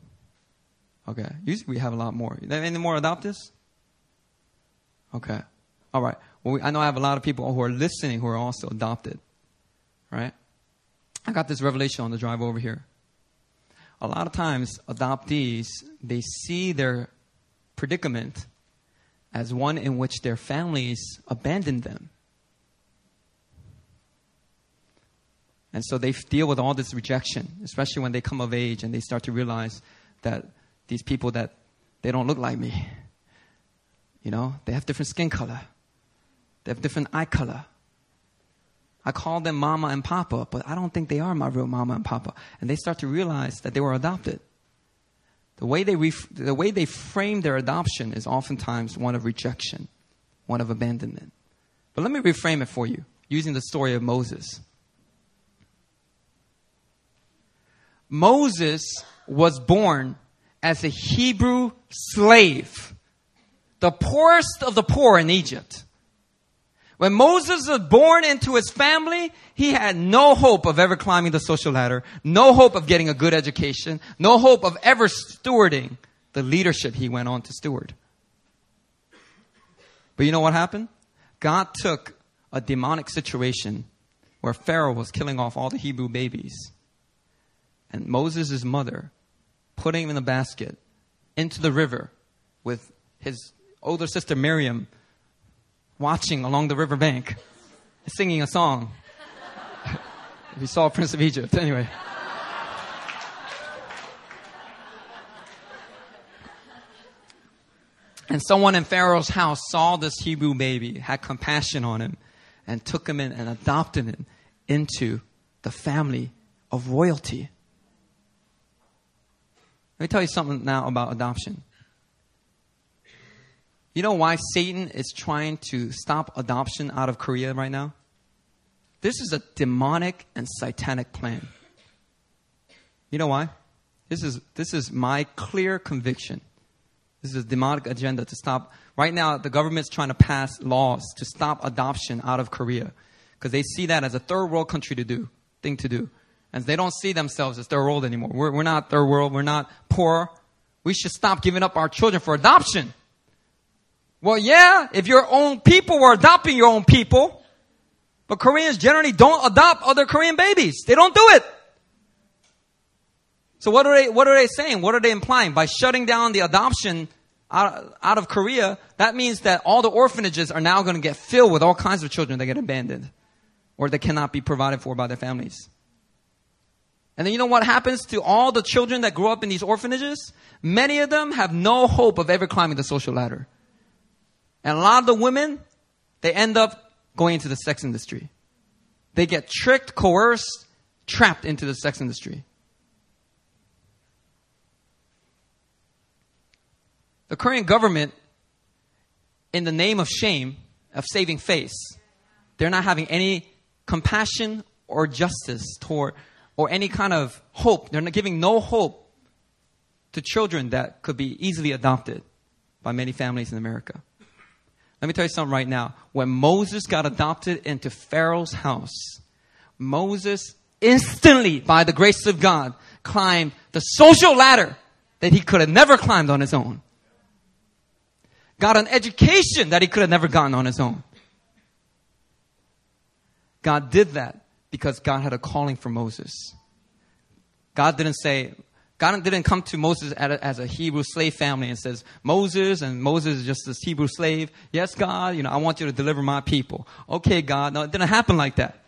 Okay. Usually we have a lot more. Any more adoptees? Okay. All right. Well, we, I know I have a lot of people who are listening who are also adopted. Right? I got this revelation on the drive over here. A lot of times, adoptees, they see their predicament as one in which their families abandoned them. And so they deal with all this rejection, especially when they come of age and they start to realize that these people that they don't look like me. You know, they have different skin color. They have different eye color. I call them mama and papa, but I don't think they are my real mama and papa. And they start to realize that they were adopted. The way they, ref- the way they frame their adoption is oftentimes one of rejection, one of abandonment. But let me reframe it for you using the story of Moses. Moses was born as a Hebrew slave, the poorest of the poor in Egypt. When Moses was born into his family, he had no hope of ever climbing the social ladder, no hope of getting a good education, no hope of ever stewarding the leadership he went on to steward. But you know what happened? God took a demonic situation where Pharaoh was killing off all the Hebrew babies. And Moses' mother putting him in a basket into the river with his older sister Miriam watching along the riverbank, singing a song. if you saw Prince of Egypt, anyway. And someone in Pharaoh's house saw this Hebrew baby, had compassion on him, and took him in and adopted him into the family of royalty. Let me tell you something now about adoption. You know why Satan is trying to stop adoption out of Korea right now? This is a demonic and satanic plan. You know why? This is, this is my clear conviction. This is a demonic agenda to stop. Right now, the government's trying to pass laws to stop adoption out of Korea because they see that as a third world country to do, thing to do. And they don't see themselves as third world anymore. We're, we're not third world. We're not poor. We should stop giving up our children for adoption. Well, yeah, if your own people were adopting your own people, but Koreans generally don't adopt other Korean babies. They don't do it. So what are they, what are they saying? What are they implying? By shutting down the adoption out, out of Korea, that means that all the orphanages are now going to get filled with all kinds of children that get abandoned or that cannot be provided for by their families. And then you know what happens to all the children that grow up in these orphanages? Many of them have no hope of ever climbing the social ladder. And a lot of the women, they end up going into the sex industry. They get tricked, coerced, trapped into the sex industry. The Korean government, in the name of shame, of saving face, they're not having any compassion or justice toward, or any kind of hope. They're not giving no hope to children that could be easily adopted by many families in America. Let me tell you something right now. When Moses got adopted into Pharaoh's house, Moses instantly, by the grace of God, climbed the social ladder that he could have never climbed on his own. Got an education that he could have never gotten on his own. God did that because God had a calling for Moses. God didn't say, God didn't come to Moses as a Hebrew slave family and says, Moses and Moses is just this Hebrew slave. Yes, God, you know, I want you to deliver my people. Okay, God. No, it didn't happen like that.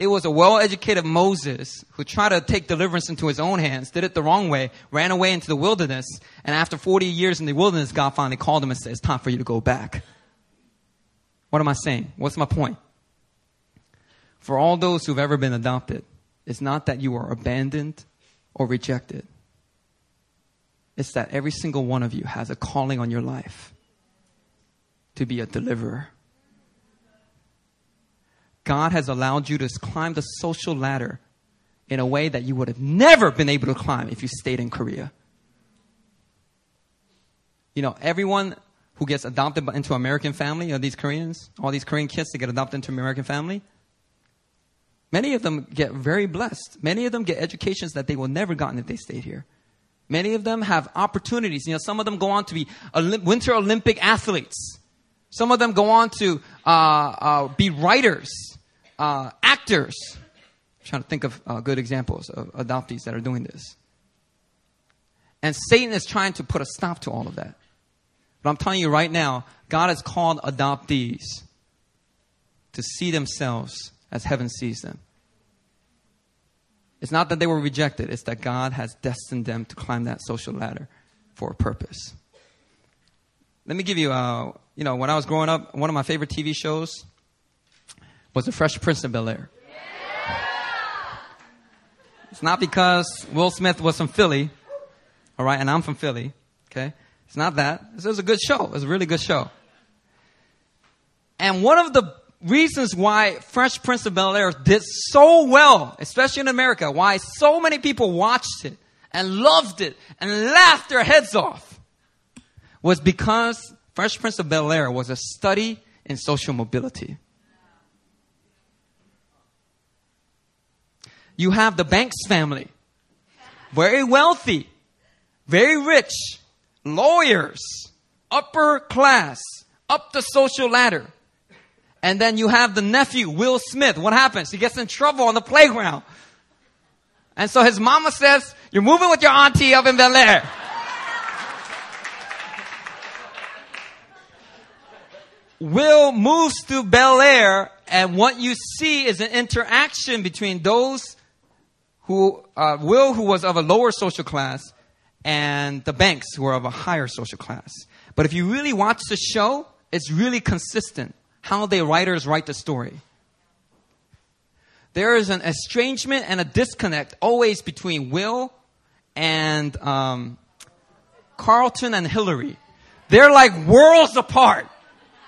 It was a well-educated Moses who tried to take deliverance into his own hands, did it the wrong way, ran away into the wilderness, and after 40 years in the wilderness, God finally called him and said, it's time for you to go back. What am I saying? What's my point? For all those who've ever been adopted, it's not that you are abandoned or rejected. It's that every single one of you has a calling on your life to be a deliverer. God has allowed you to climb the social ladder in a way that you would have never been able to climb if you stayed in Korea. You know, everyone who gets adopted into an American family, know, these Koreans, all these Korean kids that get adopted into American family, Many of them get very blessed. Many of them get educations that they will never gotten if they stayed here. Many of them have opportunities. You know, some of them go on to be Olymp- Winter Olympic athletes. Some of them go on to uh, uh, be writers, uh, actors. I'm trying to think of uh, good examples of adoptees that are doing this. And Satan is trying to put a stop to all of that. But I'm telling you right now, God has called adoptees to see themselves as heaven sees them. It's not that they were rejected, it's that God has destined them to climb that social ladder for a purpose. Let me give you, uh, you know, when I was growing up, one of my favorite TV shows was The Fresh Prince of Bel Air. It's not because Will Smith was from Philly, all right, and I'm from Philly, okay? It's not that. It was a good show. It was a really good show. And one of the reasons why Fresh Prince of Bel Air did so well, especially in America, why so many people watched it and loved it and laughed their heads off, was because Fresh Prince of Bel Air was a study in social mobility. You have the Banks family, very wealthy, very rich, lawyers, upper class, up the social ladder. And then you have the nephew, Will Smith. What happens? He gets in trouble on the playground. And so his mama says, you're moving with your auntie up in Bel Air. Will moves to Bel Air, and what you see is an interaction between those who, uh, Will, who was of a lower social class, and the Banks, who are of a higher social class. But if you really watch the show, it's really consistent how the writers write the story. There is an estrangement and a disconnect always between Will and um, Carlton and Hillary. They're like worlds apart.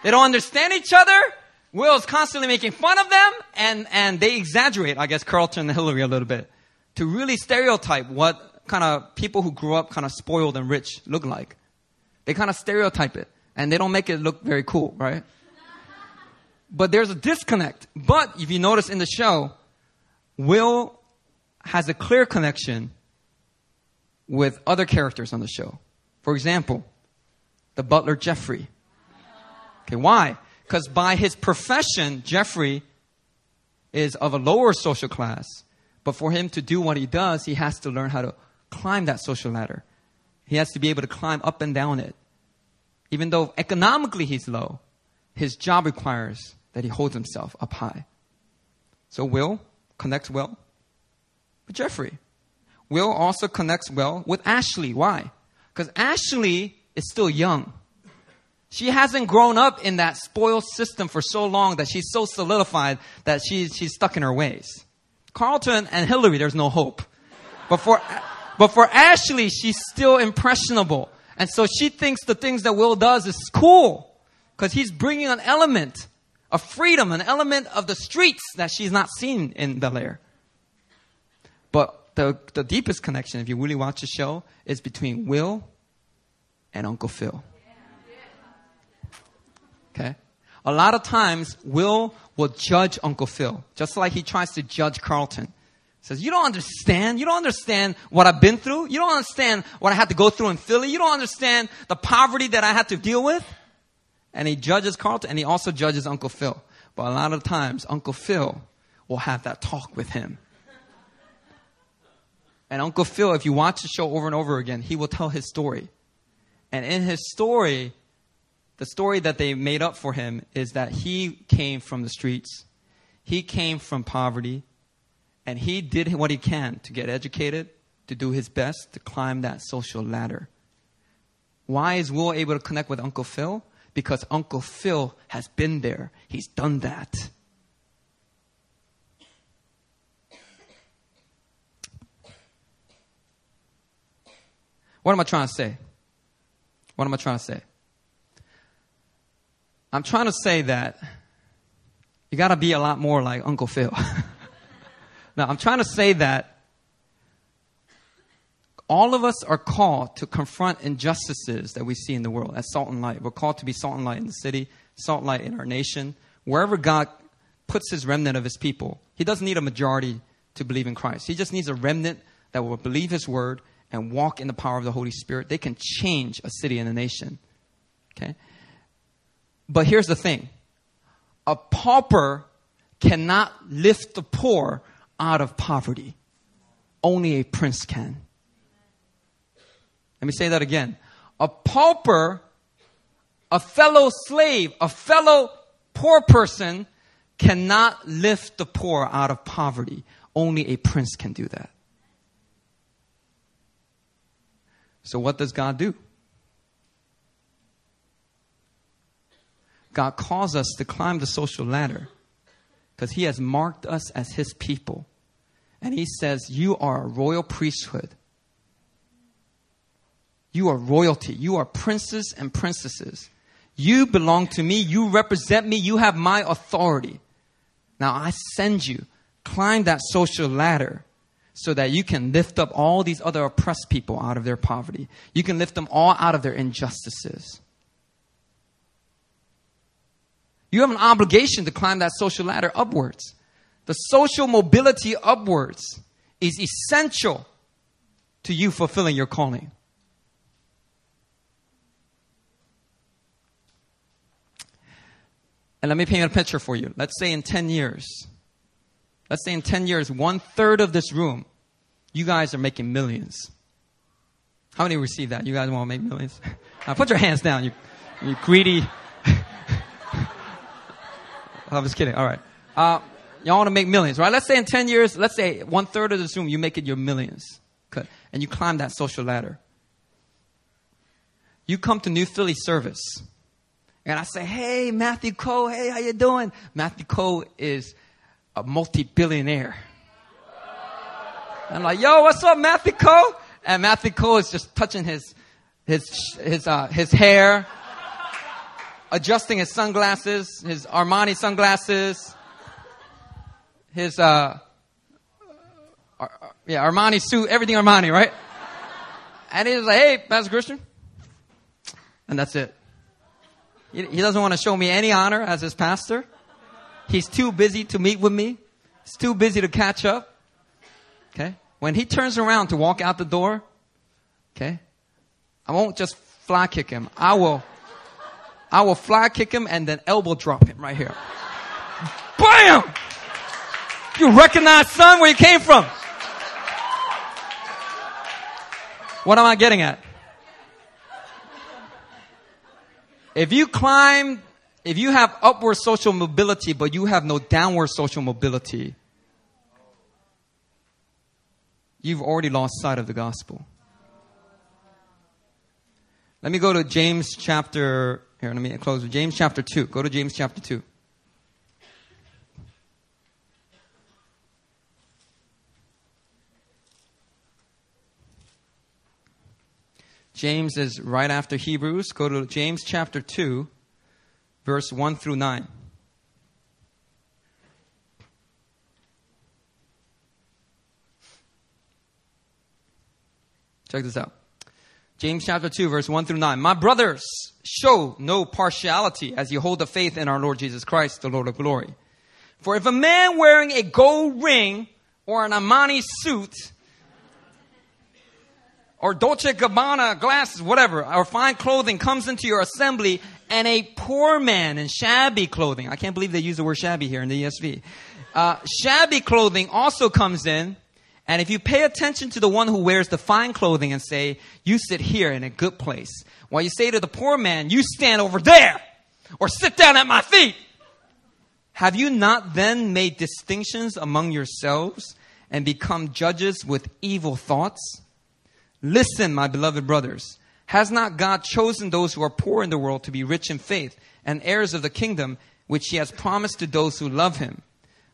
They don't understand each other. Will's constantly making fun of them and, and they exaggerate, I guess, Carlton and Hillary a little bit to really stereotype what kind of people who grew up kind of spoiled and rich look like. They kind of stereotype it and they don't make it look very cool, right? But there's a disconnect. But if you notice in the show, Will has a clear connection with other characters on the show. For example, the butler Jeffrey. Okay, why? Because by his profession, Jeffrey is of a lower social class. But for him to do what he does, he has to learn how to climb that social ladder. He has to be able to climb up and down it. Even though economically he's low, his job requires that he holds himself up high. So Will connects well with Jeffrey. Will also connects well with Ashley. Why? Because Ashley is still young. She hasn't grown up in that spoiled system for so long that she's so solidified that she's, she's stuck in her ways. Carlton and Hillary, there's no hope. But for, but for Ashley, she's still impressionable. And so she thinks the things that Will does is cool. Because he's bringing an element of freedom, an element of the streets that she's not seen in Bel Air. But the, the deepest connection, if you really watch the show, is between Will and Uncle Phil. Okay? A lot of times, Will will judge Uncle Phil, just like he tries to judge Carlton. Says, you don't understand. You don't understand what I've been through. You don't understand what I had to go through in Philly. You don't understand the poverty that I had to deal with. And he judges Carlton and he also judges Uncle Phil. But a lot of times, Uncle Phil will have that talk with him. And Uncle Phil, if you watch the show over and over again, he will tell his story. And in his story, the story that they made up for him is that he came from the streets, he came from poverty, and he did what he can to get educated, to do his best to climb that social ladder. Why is Will able to connect with Uncle Phil? Because Uncle Phil has been there. He's done that. What am I trying to say? What am I trying to say? I'm trying to say that you got to be a lot more like Uncle Phil. now, I'm trying to say that all of us are called to confront injustices that we see in the world as salt and light. We're called to be salt and light in the city, salt and light in our nation. Wherever God puts his remnant of his people, he doesn't need a majority to believe in Christ. He just needs a remnant that will believe his word and walk in the power of the Holy Spirit. They can change a city and a nation. Okay? But here's the thing a pauper cannot lift the poor out of poverty, only a prince can. Let me say that again. A pauper, a fellow slave, a fellow poor person cannot lift the poor out of poverty. Only a prince can do that. So, what does God do? God calls us to climb the social ladder because He has marked us as His people. And He says, You are a royal priesthood. You are royalty. You are princes and princesses. You belong to me. You represent me. You have my authority. Now I send you. Climb that social ladder so that you can lift up all these other oppressed people out of their poverty. You can lift them all out of their injustices. You have an obligation to climb that social ladder upwards. The social mobility upwards is essential to you fulfilling your calling. And let me paint a picture for you. Let's say in 10 years, let's say in 10 years, one third of this room, you guys are making millions. How many receive that? You guys want to make millions? Uh, put your hands down, you, you greedy. I'm just kidding. All right. Uh, y'all want to make millions, right? Let's say in 10 years, let's say one third of this room, you make it your millions. Okay. And you climb that social ladder. You come to New Philly service. And I say, hey, Matthew Coe, hey, how you doing? Matthew Coe is a multi-billionaire. I'm like, yo, what's up, Matthew Coe? And Matthew Coe is just touching his, his, his, uh, his hair adjusting his sunglasses, his Armani sunglasses, his uh, Ar- Ar- yeah Armani suit, everything Armani, right? And he's like, "Hey, Pastor Christian," and that's it. He, doesn't want to show me any honor as his pastor. He's too busy to meet with me. He's too busy to catch up. Okay? When he turns around to walk out the door, okay, I won't just fly kick him. I will, I will fly kick him and then elbow drop him right here. Bam! You recognize, son, where you came from. What am I getting at? If you climb, if you have upward social mobility, but you have no downward social mobility, you've already lost sight of the gospel. Let me go to James chapter, here, let me close with James chapter 2. Go to James chapter 2. James is right after Hebrews. Go to James chapter 2, verse 1 through 9. Check this out. James chapter 2, verse 1 through 9. My brothers, show no partiality as you hold the faith in our Lord Jesus Christ, the Lord of glory. For if a man wearing a gold ring or an Armani suit or Dolce Gabbana glasses, whatever, or fine clothing comes into your assembly and a poor man in shabby clothing, I can't believe they use the word shabby here in the ESV, uh, shabby clothing also comes in, and if you pay attention to the one who wears the fine clothing and say, you sit here in a good place, while you say to the poor man, you stand over there, or sit down at my feet, have you not then made distinctions among yourselves and become judges with evil thoughts? Listen, my beloved brothers. Has not God chosen those who are poor in the world to be rich in faith and heirs of the kingdom which he has promised to those who love him?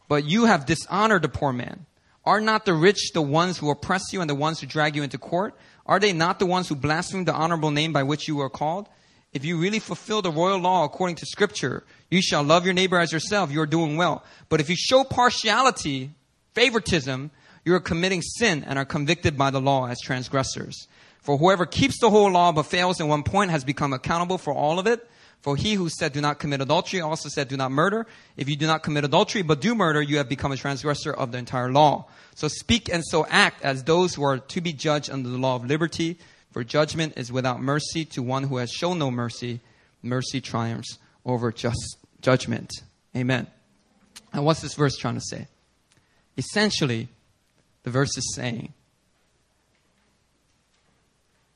But you have dishonored the poor man. Are not the rich the ones who oppress you and the ones who drag you into court? Are they not the ones who blaspheme the honorable name by which you are called? If you really fulfill the royal law according to scripture, you shall love your neighbor as yourself, you are doing well. But if you show partiality, favoritism, you are committing sin and are convicted by the law as transgressors. For whoever keeps the whole law but fails in one point has become accountable for all of it. For he who said, Do not commit adultery also said, Do not murder. If you do not commit adultery but do murder, you have become a transgressor of the entire law. So speak and so act as those who are to be judged under the law of liberty. For judgment is without mercy to one who has shown no mercy. Mercy triumphs over just judgment. Amen. And what's this verse trying to say? Essentially, the verse is saying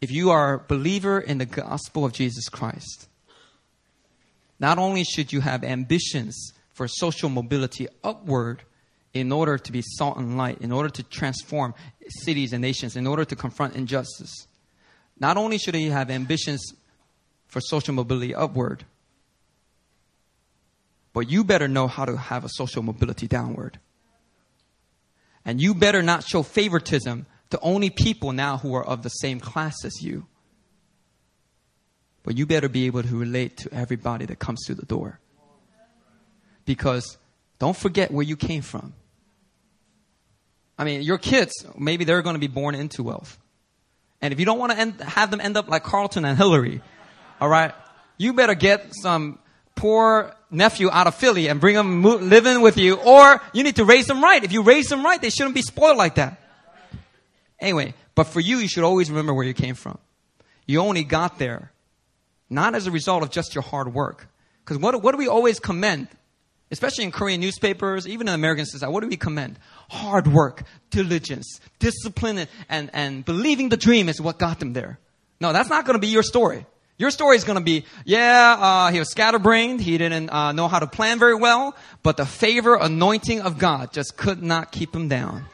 if you are a believer in the gospel of Jesus Christ, not only should you have ambitions for social mobility upward in order to be salt and light, in order to transform cities and nations, in order to confront injustice, not only should you have ambitions for social mobility upward, but you better know how to have a social mobility downward. And you better not show favoritism to only people now who are of the same class as you. But you better be able to relate to everybody that comes through the door. Because don't forget where you came from. I mean, your kids, maybe they're going to be born into wealth. And if you don't want to end, have them end up like Carlton and Hillary, all right, you better get some poor nephew out of Philly and bring mo- living with you, or you need to raise them right. If you raise them right, they shouldn't be spoiled like that. Anyway, but for you, you should always remember where you came from. You only got there, not as a result of just your hard work. Because what, what do we always commend? Especially in Korean newspapers, even in American society, what do we commend? Hard work, diligence, discipline, and, and believing the dream is what got them there. No, that's not going to be your story. Your story is going to be, yeah, uh, he was scatterbrained. He didn't uh, know how to plan very well, but the favor, anointing of God just could not keep him down.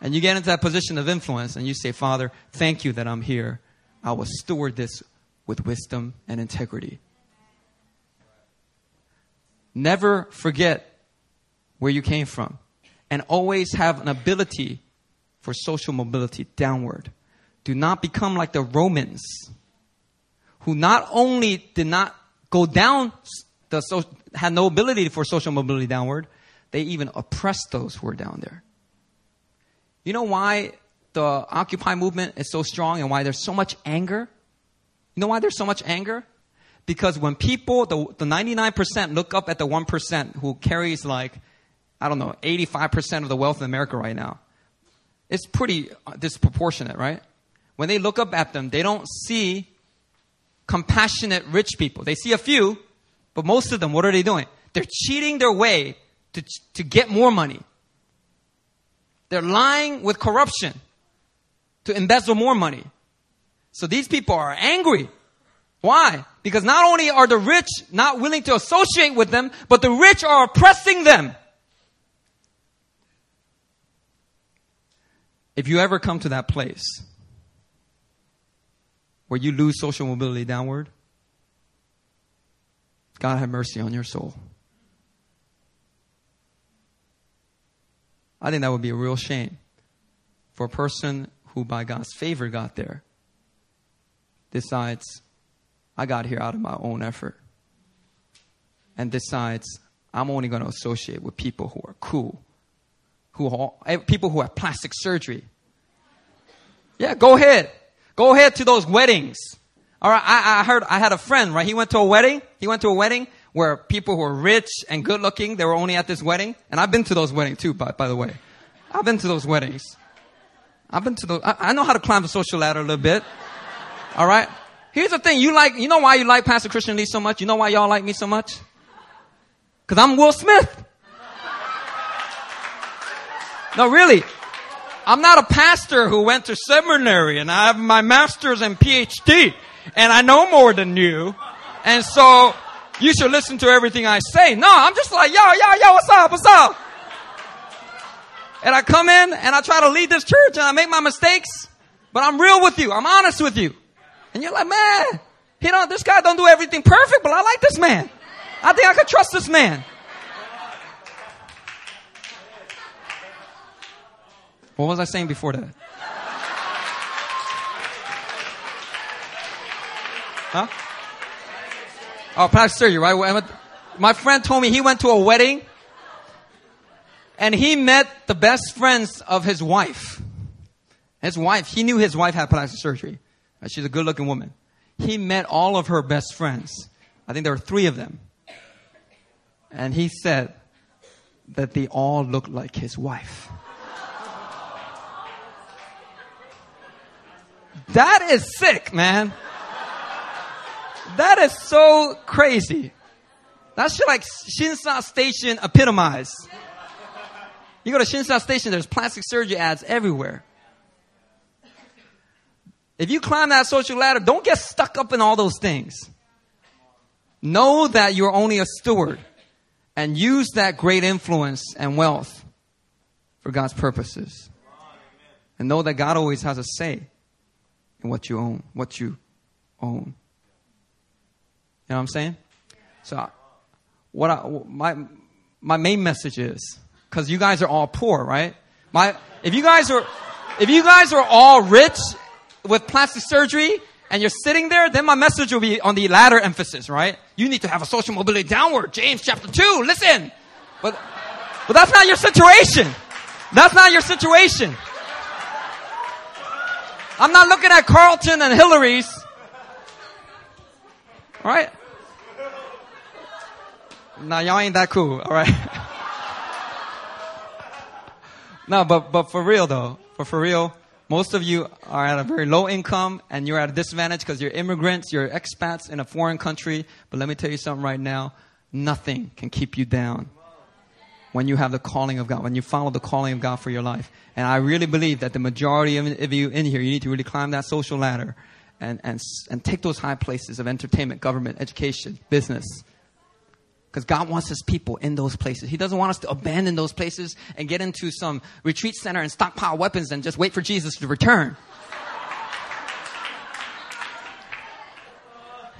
And you get into that position of influence and you say, Father, thank you that I'm here. I will steward this with wisdom and integrity. Never forget where you came from and always have an ability for social mobility downward. Do not become like the Romans who not only did not go down the so, had no ability for social mobility downward, they even oppressed those who were down there. You know why the Occupy movement is so strong and why there's so much anger? You know why there's so much anger? Because when people, the, the 99% look up at the 1% who carries like, I don't know, 85% of the wealth in America right now, it's pretty disproportionate, right? When they look up at them, they don't see compassionate rich people. They see a few, but most of them, what are they doing? They're cheating their way to, to get more money. They're lying with corruption to embezzle more money. So these people are angry. Why? Because not only are the rich not willing to associate with them, but the rich are oppressing them. If you ever come to that place where you lose social mobility downward, God have mercy on your soul. I think that would be a real shame for a person who, by God's favor, got there, decides, I got here out of my own effort, and decides, I'm only going to associate with people who are cool, who are, eh, people who have plastic surgery. Yeah, go ahead. Go ahead to those weddings. All right, I, I heard, I had a friend, right? He went to a wedding. He went to a wedding where people who were rich and good looking, they were only at this wedding. And I've been to those weddings too, by, by the way. I've been to those weddings. I've been to those, I, I know how to climb the social ladder a little bit. All right? Here's the thing. You like, you know why you like Pastor Christian Lee so much? You know why y'all like me so much? Cause I'm Will Smith. No, really. I'm not a pastor who went to seminary and I have my master's and PhD and I know more than you. And so you should listen to everything I say. No, I'm just like, yo, yo, yo, what's up? What's up? And I come in and I try to lead this church and I make my mistakes, but I'm real with you. I'm honest with you. And you're like, man, you know, this guy don't do everything perfect, but I like this man. I think I could trust this man. What was I saying before that? Huh? Oh, plastic surgery, right? My friend told me he went to a wedding and he met the best friends of his wife. His wife, he knew his wife had plastic surgery. Uh, she's a good looking woman. He met all of her best friends. I think there were three of them. And he said that they all looked like his wife. That is sick, man. That is so crazy. That's like Shinsa Station epitomized. You go to Shinsa Station, there's plastic surgery ads everywhere. If you climb that social ladder, don't get stuck up in all those things. Know that you're only a steward and use that great influence and wealth for God's purposes. And know that God always has a say in what you own, what you own. You know what I'm saying? So, what I, my my main message is because you guys are all poor, right? My if you guys are if you guys are all rich with plastic surgery and you're sitting there, then my message will be on the latter emphasis, right? You need to have a social mobility downward. James chapter two. Listen, but but that's not your situation. That's not your situation. I'm not looking at Carlton and Hilary's. All right? Now y'all ain't that cool. All right? no, but, but for real though, for, for real, most of you are at a very low income and you're at a disadvantage because you're immigrants, you're expats in a foreign country. But let me tell you something right now. Nothing can keep you down when you have the calling of God, when you follow the calling of God for your life. And I really believe that the majority of you in here, you need to really climb that social ladder and, and, and take those high places of entertainment, government, education, business. Because God wants his people in those places. He doesn't want us to abandon those places and get into some retreat center and stockpile weapons and just wait for Jesus to return.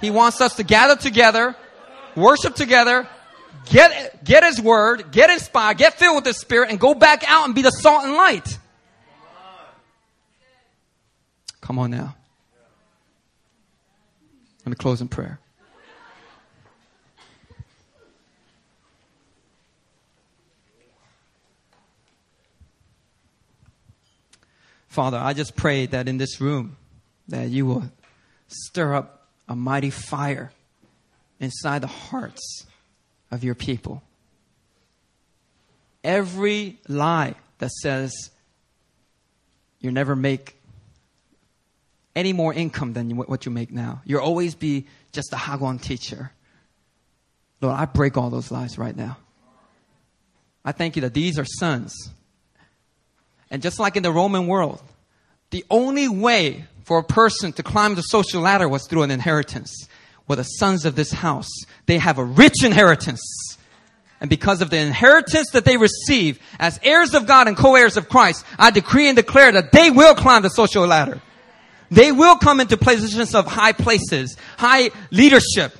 He wants us to gather together, worship together, get, get his word, get inspired, get filled with his spirit, and go back out and be the salt and light. Come on now. Let me close in prayer. Father, I just pray that in this room that you will stir up a mighty fire inside the hearts of your people. Every lie that says you never make any more income than what you make now. You'll always be just a Hagwon teacher. Lord, I break all those lies right now. I thank you that these are sons. And just like in the Roman world, the only way for a person to climb the social ladder was through an inheritance. Well, the sons of this house, they have a rich inheritance. And because of the inheritance that they receive as heirs of God and co-heirs of Christ, I decree and declare that they will climb the social ladder. They will come into positions of high places, high leadership,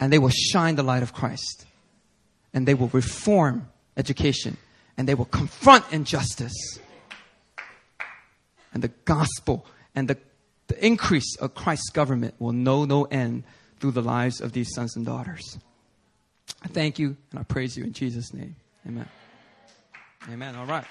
and they will shine the light of Christ. And they will reform education, and they will confront injustice. And the gospel and the, the increase of Christ's government will know no end through the lives of these sons and daughters. I thank you and I praise you in Jesus' name. Amen. Amen. All right.